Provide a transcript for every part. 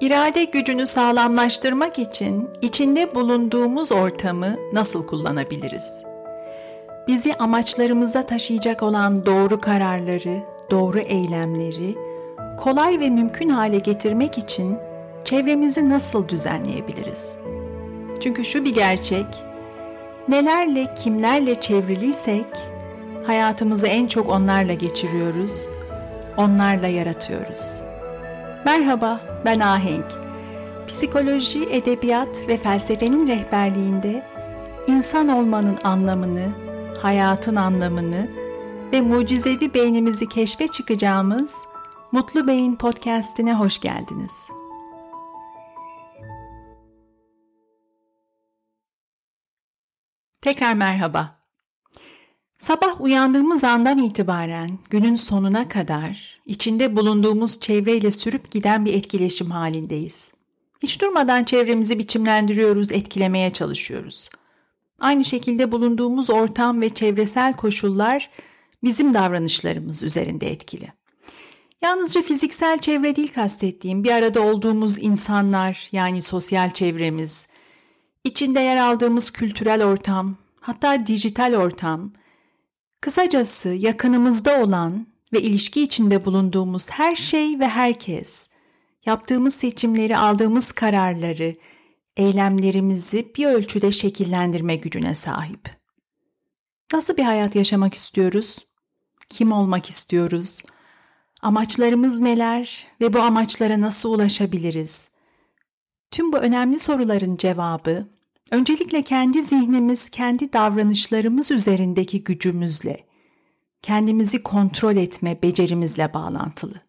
İrade gücünü sağlamlaştırmak için içinde bulunduğumuz ortamı nasıl kullanabiliriz? Bizi amaçlarımıza taşıyacak olan doğru kararları, doğru eylemleri kolay ve mümkün hale getirmek için çevremizi nasıl düzenleyebiliriz? Çünkü şu bir gerçek, nelerle, kimlerle çevriliysek hayatımızı en çok onlarla geçiriyoruz, onlarla yaratıyoruz.'' Merhaba, ben Ahenk. Psikoloji, edebiyat ve felsefenin rehberliğinde insan olmanın anlamını, hayatın anlamını ve mucizevi beynimizi keşfe çıkacağımız Mutlu Beyin podcast'ine hoş geldiniz. Tekrar merhaba. Sabah uyandığımız andan itibaren günün sonuna kadar içinde bulunduğumuz çevreyle sürüp giden bir etkileşim halindeyiz. Hiç durmadan çevremizi biçimlendiriyoruz, etkilemeye çalışıyoruz. Aynı şekilde bulunduğumuz ortam ve çevresel koşullar bizim davranışlarımız üzerinde etkili. Yalnızca fiziksel çevre değil kastettiğim bir arada olduğumuz insanlar yani sosyal çevremiz, içinde yer aldığımız kültürel ortam, hatta dijital ortam, Kısacası yakınımızda olan ve ilişki içinde bulunduğumuz her şey ve herkes, yaptığımız seçimleri, aldığımız kararları, eylemlerimizi bir ölçüde şekillendirme gücüne sahip. Nasıl bir hayat yaşamak istiyoruz? Kim olmak istiyoruz? Amaçlarımız neler ve bu amaçlara nasıl ulaşabiliriz? Tüm bu önemli soruların cevabı Öncelikle kendi zihnimiz, kendi davranışlarımız üzerindeki gücümüzle, kendimizi kontrol etme becerimizle bağlantılı.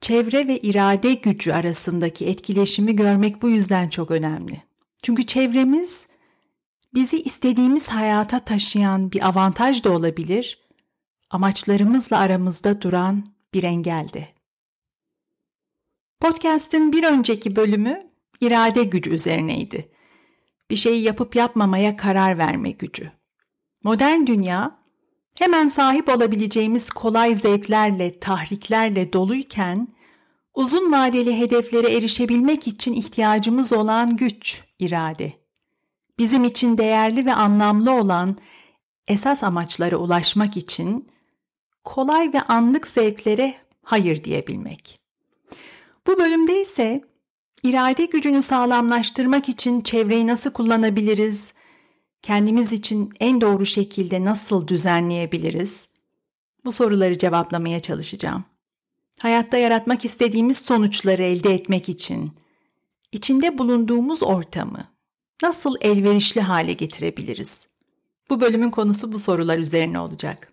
Çevre ve irade gücü arasındaki etkileşimi görmek bu yüzden çok önemli. Çünkü çevremiz bizi istediğimiz hayata taşıyan bir avantaj da olabilir, amaçlarımızla aramızda duran bir engeldi. Podcast'in bir önceki bölümü irade gücü üzerineydi bir şeyi yapıp yapmamaya karar verme gücü. Modern dünya hemen sahip olabileceğimiz kolay zevklerle, tahriklerle doluyken uzun vadeli hedeflere erişebilmek için ihtiyacımız olan güç, irade. Bizim için değerli ve anlamlı olan esas amaçlara ulaşmak için kolay ve anlık zevklere hayır diyebilmek. Bu bölümde ise İrade gücünü sağlamlaştırmak için çevreyi nasıl kullanabiliriz? Kendimiz için en doğru şekilde nasıl düzenleyebiliriz? Bu soruları cevaplamaya çalışacağım. Hayatta yaratmak istediğimiz sonuçları elde etmek için içinde bulunduğumuz ortamı nasıl elverişli hale getirebiliriz? Bu bölümün konusu bu sorular üzerine olacak.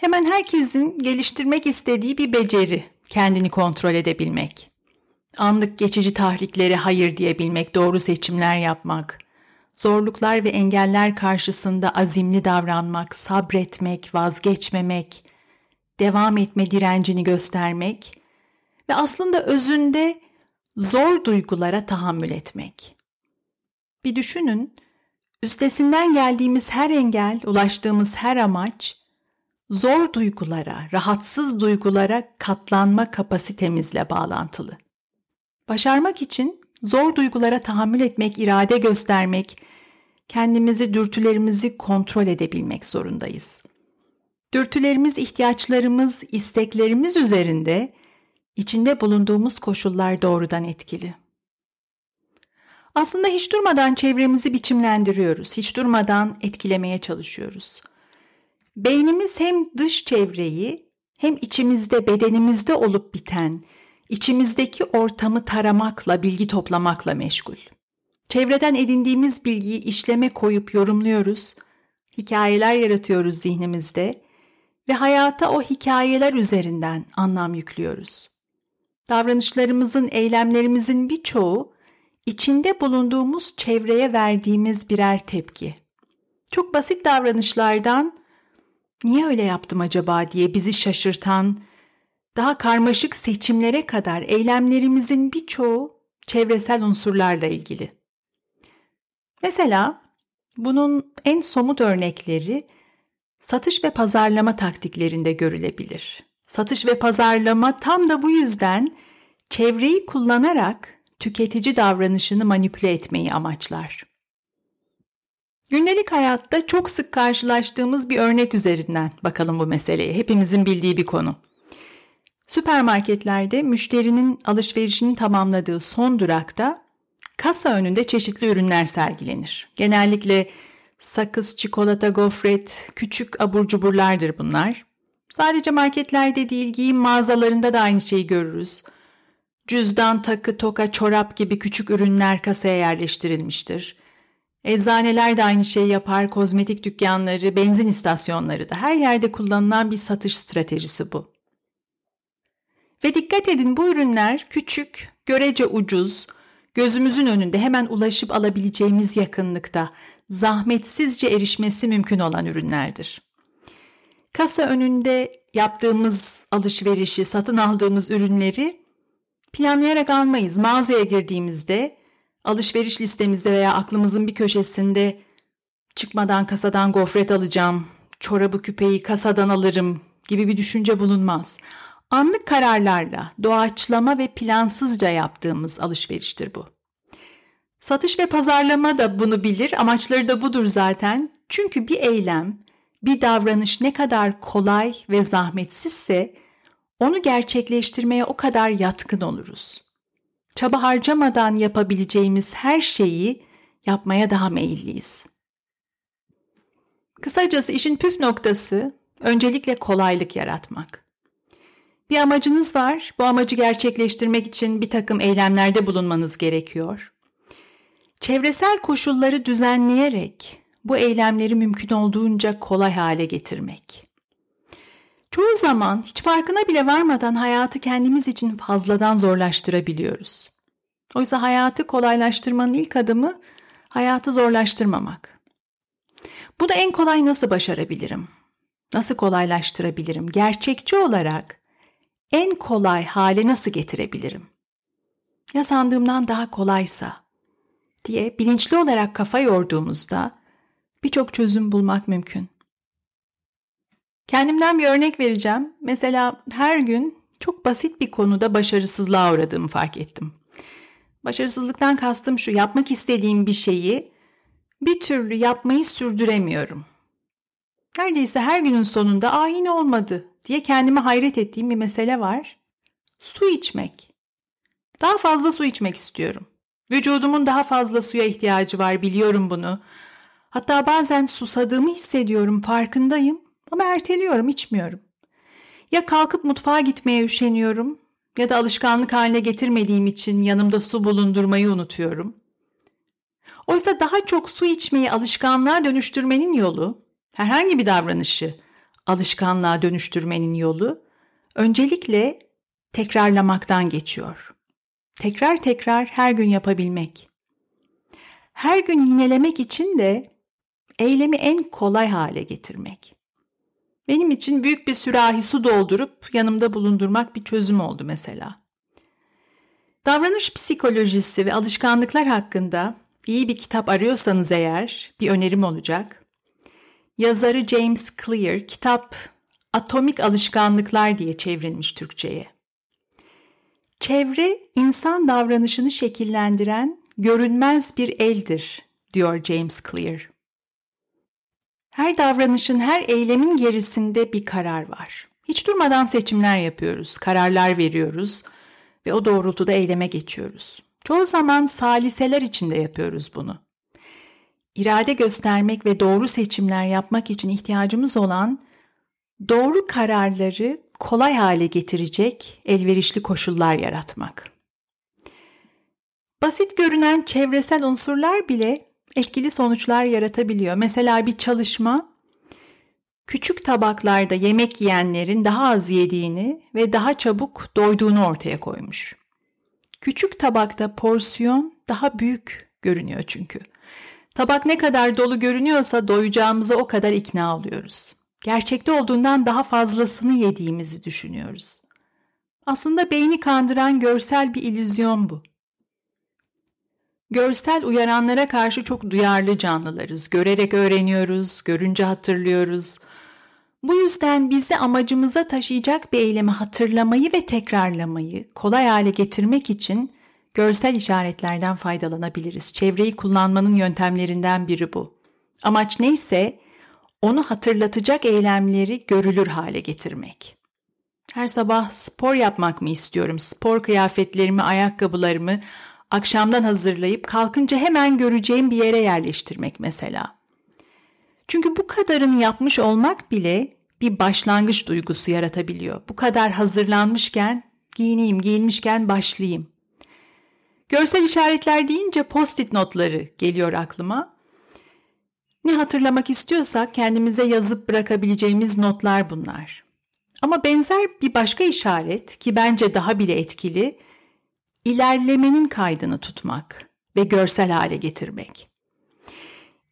Hemen herkesin geliştirmek istediği bir beceri, kendini kontrol edebilmek. Anlık geçici tahriklere hayır diyebilmek, doğru seçimler yapmak, zorluklar ve engeller karşısında azimli davranmak, sabretmek, vazgeçmemek, devam etme direncini göstermek ve aslında özünde zor duygulara tahammül etmek. Bir düşünün, üstesinden geldiğimiz her engel, ulaştığımız her amaç zor duygulara, rahatsız duygulara katlanma kapasitemizle bağlantılı. Başarmak için zor duygulara tahammül etmek, irade göstermek, kendimizi, dürtülerimizi kontrol edebilmek zorundayız. Dürtülerimiz, ihtiyaçlarımız, isteklerimiz üzerinde içinde bulunduğumuz koşullar doğrudan etkili. Aslında hiç durmadan çevremizi biçimlendiriyoruz, hiç durmadan etkilemeye çalışıyoruz. Beynimiz hem dış çevreyi hem içimizde, bedenimizde olup biten, içimizdeki ortamı taramakla, bilgi toplamakla meşgul. Çevreden edindiğimiz bilgiyi işleme koyup yorumluyoruz, hikayeler yaratıyoruz zihnimizde ve hayata o hikayeler üzerinden anlam yüklüyoruz. Davranışlarımızın, eylemlerimizin birçoğu içinde bulunduğumuz çevreye verdiğimiz birer tepki. Çok basit davranışlardan niye öyle yaptım acaba diye bizi şaşırtan, daha karmaşık seçimlere kadar eylemlerimizin birçoğu çevresel unsurlarla ilgili. Mesela bunun en somut örnekleri satış ve pazarlama taktiklerinde görülebilir. Satış ve pazarlama tam da bu yüzden çevreyi kullanarak tüketici davranışını manipüle etmeyi amaçlar. Gündelik hayatta çok sık karşılaştığımız bir örnek üzerinden bakalım bu meseleye. Hepimizin bildiği bir konu. Süpermarketlerde müşterinin alışverişini tamamladığı son durakta kasa önünde çeşitli ürünler sergilenir. Genellikle sakız, çikolata, gofret, küçük abur cuburlardır bunlar. Sadece marketlerde değil giyim mağazalarında da aynı şeyi görürüz. Cüzdan, takı, toka, çorap gibi küçük ürünler kasaya yerleştirilmiştir. Eczaneler de aynı şeyi yapar, kozmetik dükkanları, benzin istasyonları da her yerde kullanılan bir satış stratejisi bu. Ve dikkat edin bu ürünler küçük, görece ucuz, gözümüzün önünde hemen ulaşıp alabileceğimiz yakınlıkta, zahmetsizce erişmesi mümkün olan ürünlerdir. Kasa önünde yaptığımız alışverişi, satın aldığımız ürünleri planlayarak almayız. Mağazaya girdiğimizde, alışveriş listemizde veya aklımızın bir köşesinde çıkmadan kasadan gofret alacağım, çorabı küpeyi kasadan alırım gibi bir düşünce bulunmaz. Anlık kararlarla, doğaçlama ve plansızca yaptığımız alışveriştir bu. Satış ve pazarlama da bunu bilir, amaçları da budur zaten. Çünkü bir eylem, bir davranış ne kadar kolay ve zahmetsizse onu gerçekleştirmeye o kadar yatkın oluruz. Çaba harcamadan yapabileceğimiz her şeyi yapmaya daha meyilliyiz. Kısacası işin püf noktası öncelikle kolaylık yaratmak. Bir amacınız var, bu amacı gerçekleştirmek için bir takım eylemlerde bulunmanız gerekiyor. Çevresel koşulları düzenleyerek bu eylemleri mümkün olduğunca kolay hale getirmek. Çoğu zaman hiç farkına bile varmadan hayatı kendimiz için fazladan zorlaştırabiliyoruz. Oysa hayatı kolaylaştırmanın ilk adımı hayatı zorlaştırmamak. Bu da en kolay nasıl başarabilirim? Nasıl kolaylaştırabilirim? Gerçekçi olarak en kolay hale nasıl getirebilirim? Ya sandığımdan daha kolaysa diye bilinçli olarak kafa yorduğumuzda birçok çözüm bulmak mümkün. Kendimden bir örnek vereceğim. Mesela her gün çok basit bir konuda başarısızlığa uğradığımı fark ettim. Başarısızlıktan kastım şu, yapmak istediğim bir şeyi bir türlü yapmayı sürdüremiyorum. Neredeyse her günün sonunda ''Aa olmadı'' diye kendime hayret ettiğim bir mesele var. Su içmek. Daha fazla su içmek istiyorum. Vücudumun daha fazla suya ihtiyacı var biliyorum bunu. Hatta bazen susadığımı hissediyorum farkındayım ama erteliyorum içmiyorum. Ya kalkıp mutfağa gitmeye üşeniyorum ya da alışkanlık haline getirmediğim için yanımda su bulundurmayı unutuyorum. Oysa daha çok su içmeyi alışkanlığa dönüştürmenin yolu, herhangi bir davranışı alışkanlığa dönüştürmenin yolu öncelikle tekrarlamaktan geçiyor. Tekrar tekrar her gün yapabilmek. Her gün yinelemek için de eylemi en kolay hale getirmek. Benim için büyük bir sürahi su doldurup yanımda bulundurmak bir çözüm oldu mesela. Davranış psikolojisi ve alışkanlıklar hakkında iyi bir kitap arıyorsanız eğer bir önerim olacak. Yazarı James Clear kitap Atomik Alışkanlıklar diye çevrilmiş Türkçe'ye. Çevre insan davranışını şekillendiren görünmez bir eldir diyor James Clear. Her davranışın, her eylemin gerisinde bir karar var. Hiç durmadan seçimler yapıyoruz, kararlar veriyoruz ve o doğrultuda eyleme geçiyoruz. Çoğu zaman saliseler içinde yapıyoruz bunu. İrade göstermek ve doğru seçimler yapmak için ihtiyacımız olan doğru kararları kolay hale getirecek elverişli koşullar yaratmak. Basit görünen çevresel unsurlar bile etkili sonuçlar yaratabiliyor. Mesela bir çalışma küçük tabaklarda yemek yiyenlerin daha az yediğini ve daha çabuk doyduğunu ortaya koymuş. Küçük tabakta porsiyon daha büyük görünüyor çünkü. Tabak ne kadar dolu görünüyorsa doyacağımıza o kadar ikna oluyoruz. Gerçekte olduğundan daha fazlasını yediğimizi düşünüyoruz. Aslında beyni kandıran görsel bir illüzyon bu. Görsel uyaranlara karşı çok duyarlı canlılarız. Görerek öğreniyoruz, görünce hatırlıyoruz. Bu yüzden bizi amacımıza taşıyacak bir eylemi hatırlamayı ve tekrarlamayı kolay hale getirmek için görsel işaretlerden faydalanabiliriz. Çevreyi kullanmanın yöntemlerinden biri bu. Amaç neyse onu hatırlatacak eylemleri görülür hale getirmek. Her sabah spor yapmak mı istiyorum? Spor kıyafetlerimi, ayakkabılarımı akşamdan hazırlayıp kalkınca hemen göreceğim bir yere yerleştirmek mesela. Çünkü bu kadarını yapmış olmak bile bir başlangıç duygusu yaratabiliyor. Bu kadar hazırlanmışken giyineyim, giyinmişken başlayayım. Görsel işaretler deyince post-it notları geliyor aklıma. Ne hatırlamak istiyorsak kendimize yazıp bırakabileceğimiz notlar bunlar. Ama benzer bir başka işaret ki bence daha bile etkili, ilerlemenin kaydını tutmak ve görsel hale getirmek.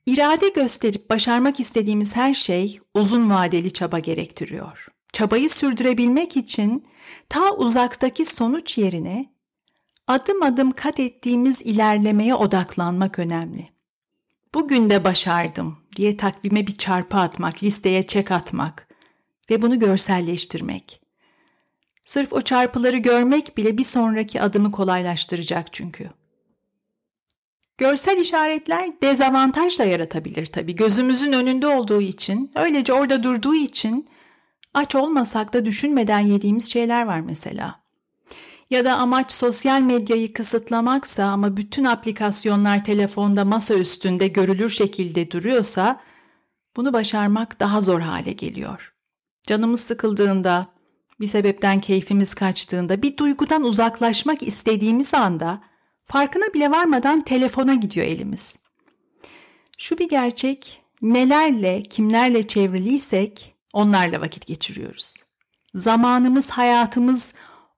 İrade gösterip başarmak istediğimiz her şey uzun vadeli çaba gerektiriyor. Çabayı sürdürebilmek için ta uzaktaki sonuç yerine adım adım kat ettiğimiz ilerlemeye odaklanmak önemli. Bugün de başardım diye takvime bir çarpı atmak, listeye çek atmak ve bunu görselleştirmek. Sırf o çarpıları görmek bile bir sonraki adımı kolaylaştıracak çünkü. Görsel işaretler dezavantaj da yaratabilir tabii. Gözümüzün önünde olduğu için, öylece orada durduğu için aç olmasak da düşünmeden yediğimiz şeyler var mesela. Ya da amaç sosyal medyayı kısıtlamaksa ama bütün aplikasyonlar telefonda masa üstünde görülür şekilde duruyorsa bunu başarmak daha zor hale geliyor. Canımız sıkıldığında, bir sebepten keyfimiz kaçtığında, bir duygudan uzaklaşmak istediğimiz anda farkına bile varmadan telefona gidiyor elimiz. Şu bir gerçek, nelerle, kimlerle çevriliysek onlarla vakit geçiriyoruz. Zamanımız, hayatımız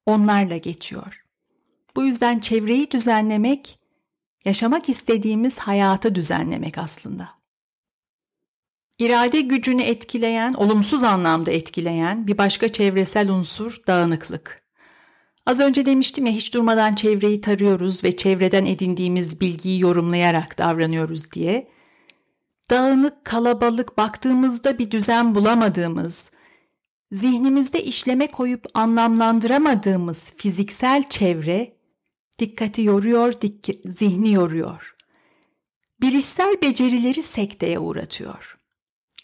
onlarla geçiyor. Bu yüzden çevreyi düzenlemek, yaşamak istediğimiz hayatı düzenlemek aslında. İrade gücünü etkileyen, olumsuz anlamda etkileyen bir başka çevresel unsur dağınıklık. Az önce demiştim ya hiç durmadan çevreyi tarıyoruz ve çevreden edindiğimiz bilgiyi yorumlayarak davranıyoruz diye. Dağınık, kalabalık, baktığımızda bir düzen bulamadığımız, zihnimizde işleme koyup anlamlandıramadığımız fiziksel çevre dikkati yoruyor, dik zihni yoruyor. Bilişsel becerileri sekteye uğratıyor.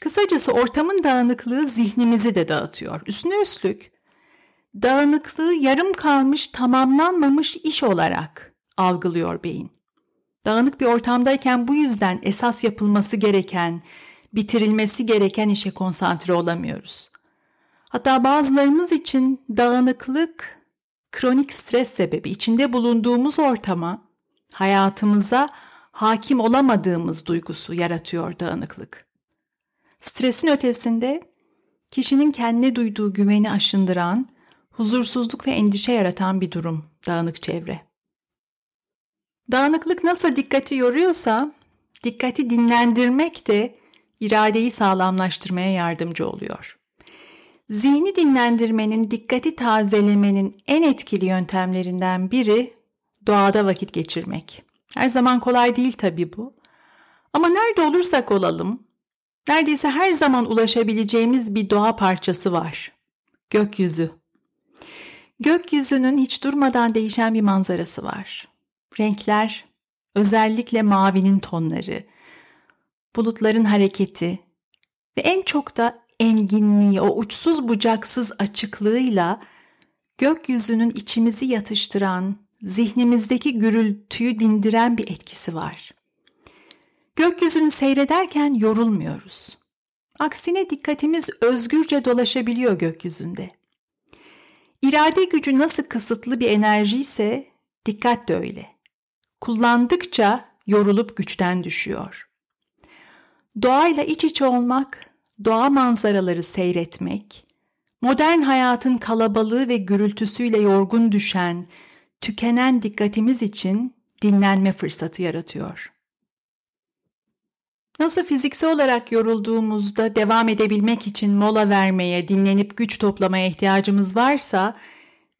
Kısacası ortamın dağınıklığı zihnimizi de dağıtıyor. Üstüne üstlük dağınıklığı yarım kalmış, tamamlanmamış iş olarak algılıyor beyin. Dağınık bir ortamdayken bu yüzden esas yapılması gereken, bitirilmesi gereken işe konsantre olamıyoruz. Hatta bazılarımız için dağınıklık kronik stres sebebi içinde bulunduğumuz ortama, hayatımıza hakim olamadığımız duygusu yaratıyor dağınıklık. Stresin ötesinde kişinin kendine duyduğu güveni aşındıran, huzursuzluk ve endişe yaratan bir durum dağınık çevre. Dağınıklık nasıl dikkati yoruyorsa, dikkati dinlendirmek de iradeyi sağlamlaştırmaya yardımcı oluyor. Zihni dinlendirmenin, dikkati tazelemenin en etkili yöntemlerinden biri doğada vakit geçirmek. Her zaman kolay değil tabii bu. Ama nerede olursak olalım, neredeyse her zaman ulaşabileceğimiz bir doğa parçası var. Gökyüzü. Gökyüzünün hiç durmadan değişen bir manzarası var. Renkler, özellikle mavinin tonları, bulutların hareketi ve en çok da enginliği, o uçsuz bucaksız açıklığıyla gökyüzünün içimizi yatıştıran, zihnimizdeki gürültüyü dindiren bir etkisi var. Gökyüzünü seyrederken yorulmuyoruz. Aksine dikkatimiz özgürce dolaşabiliyor gökyüzünde. İrade gücü nasıl kısıtlı bir enerji ise dikkat de öyle. Kullandıkça yorulup güçten düşüyor. Doğayla iç içe olmak doğa manzaraları seyretmek, modern hayatın kalabalığı ve gürültüsüyle yorgun düşen, tükenen dikkatimiz için dinlenme fırsatı yaratıyor. Nasıl fiziksel olarak yorulduğumuzda devam edebilmek için mola vermeye, dinlenip güç toplamaya ihtiyacımız varsa,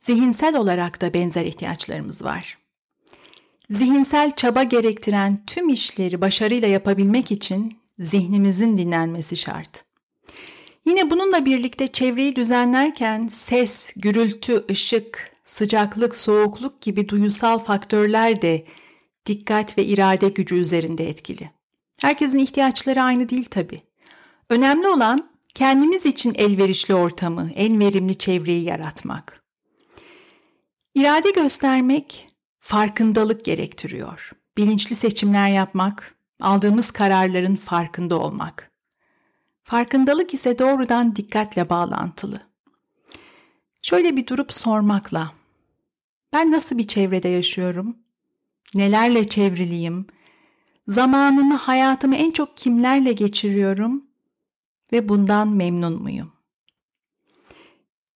zihinsel olarak da benzer ihtiyaçlarımız var. Zihinsel çaba gerektiren tüm işleri başarıyla yapabilmek için zihnimizin dinlenmesi şart. Yine bununla birlikte çevreyi düzenlerken ses, gürültü, ışık, sıcaklık, soğukluk gibi duyusal faktörler de dikkat ve irade gücü üzerinde etkili. Herkesin ihtiyaçları aynı değil tabii. Önemli olan kendimiz için elverişli ortamı, en verimli çevreyi yaratmak. İrade göstermek farkındalık gerektiriyor. Bilinçli seçimler yapmak, aldığımız kararların farkında olmak. Farkındalık ise doğrudan dikkatle bağlantılı. Şöyle bir durup sormakla. Ben nasıl bir çevrede yaşıyorum? Nelerle çevriliyim? Zamanımı, hayatımı en çok kimlerle geçiriyorum? Ve bundan memnun muyum?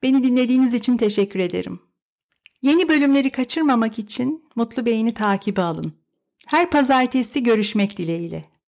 Beni dinlediğiniz için teşekkür ederim. Yeni bölümleri kaçırmamak için Mutlu Beyni takibi alın. Her pazartesi görüşmek dileğiyle.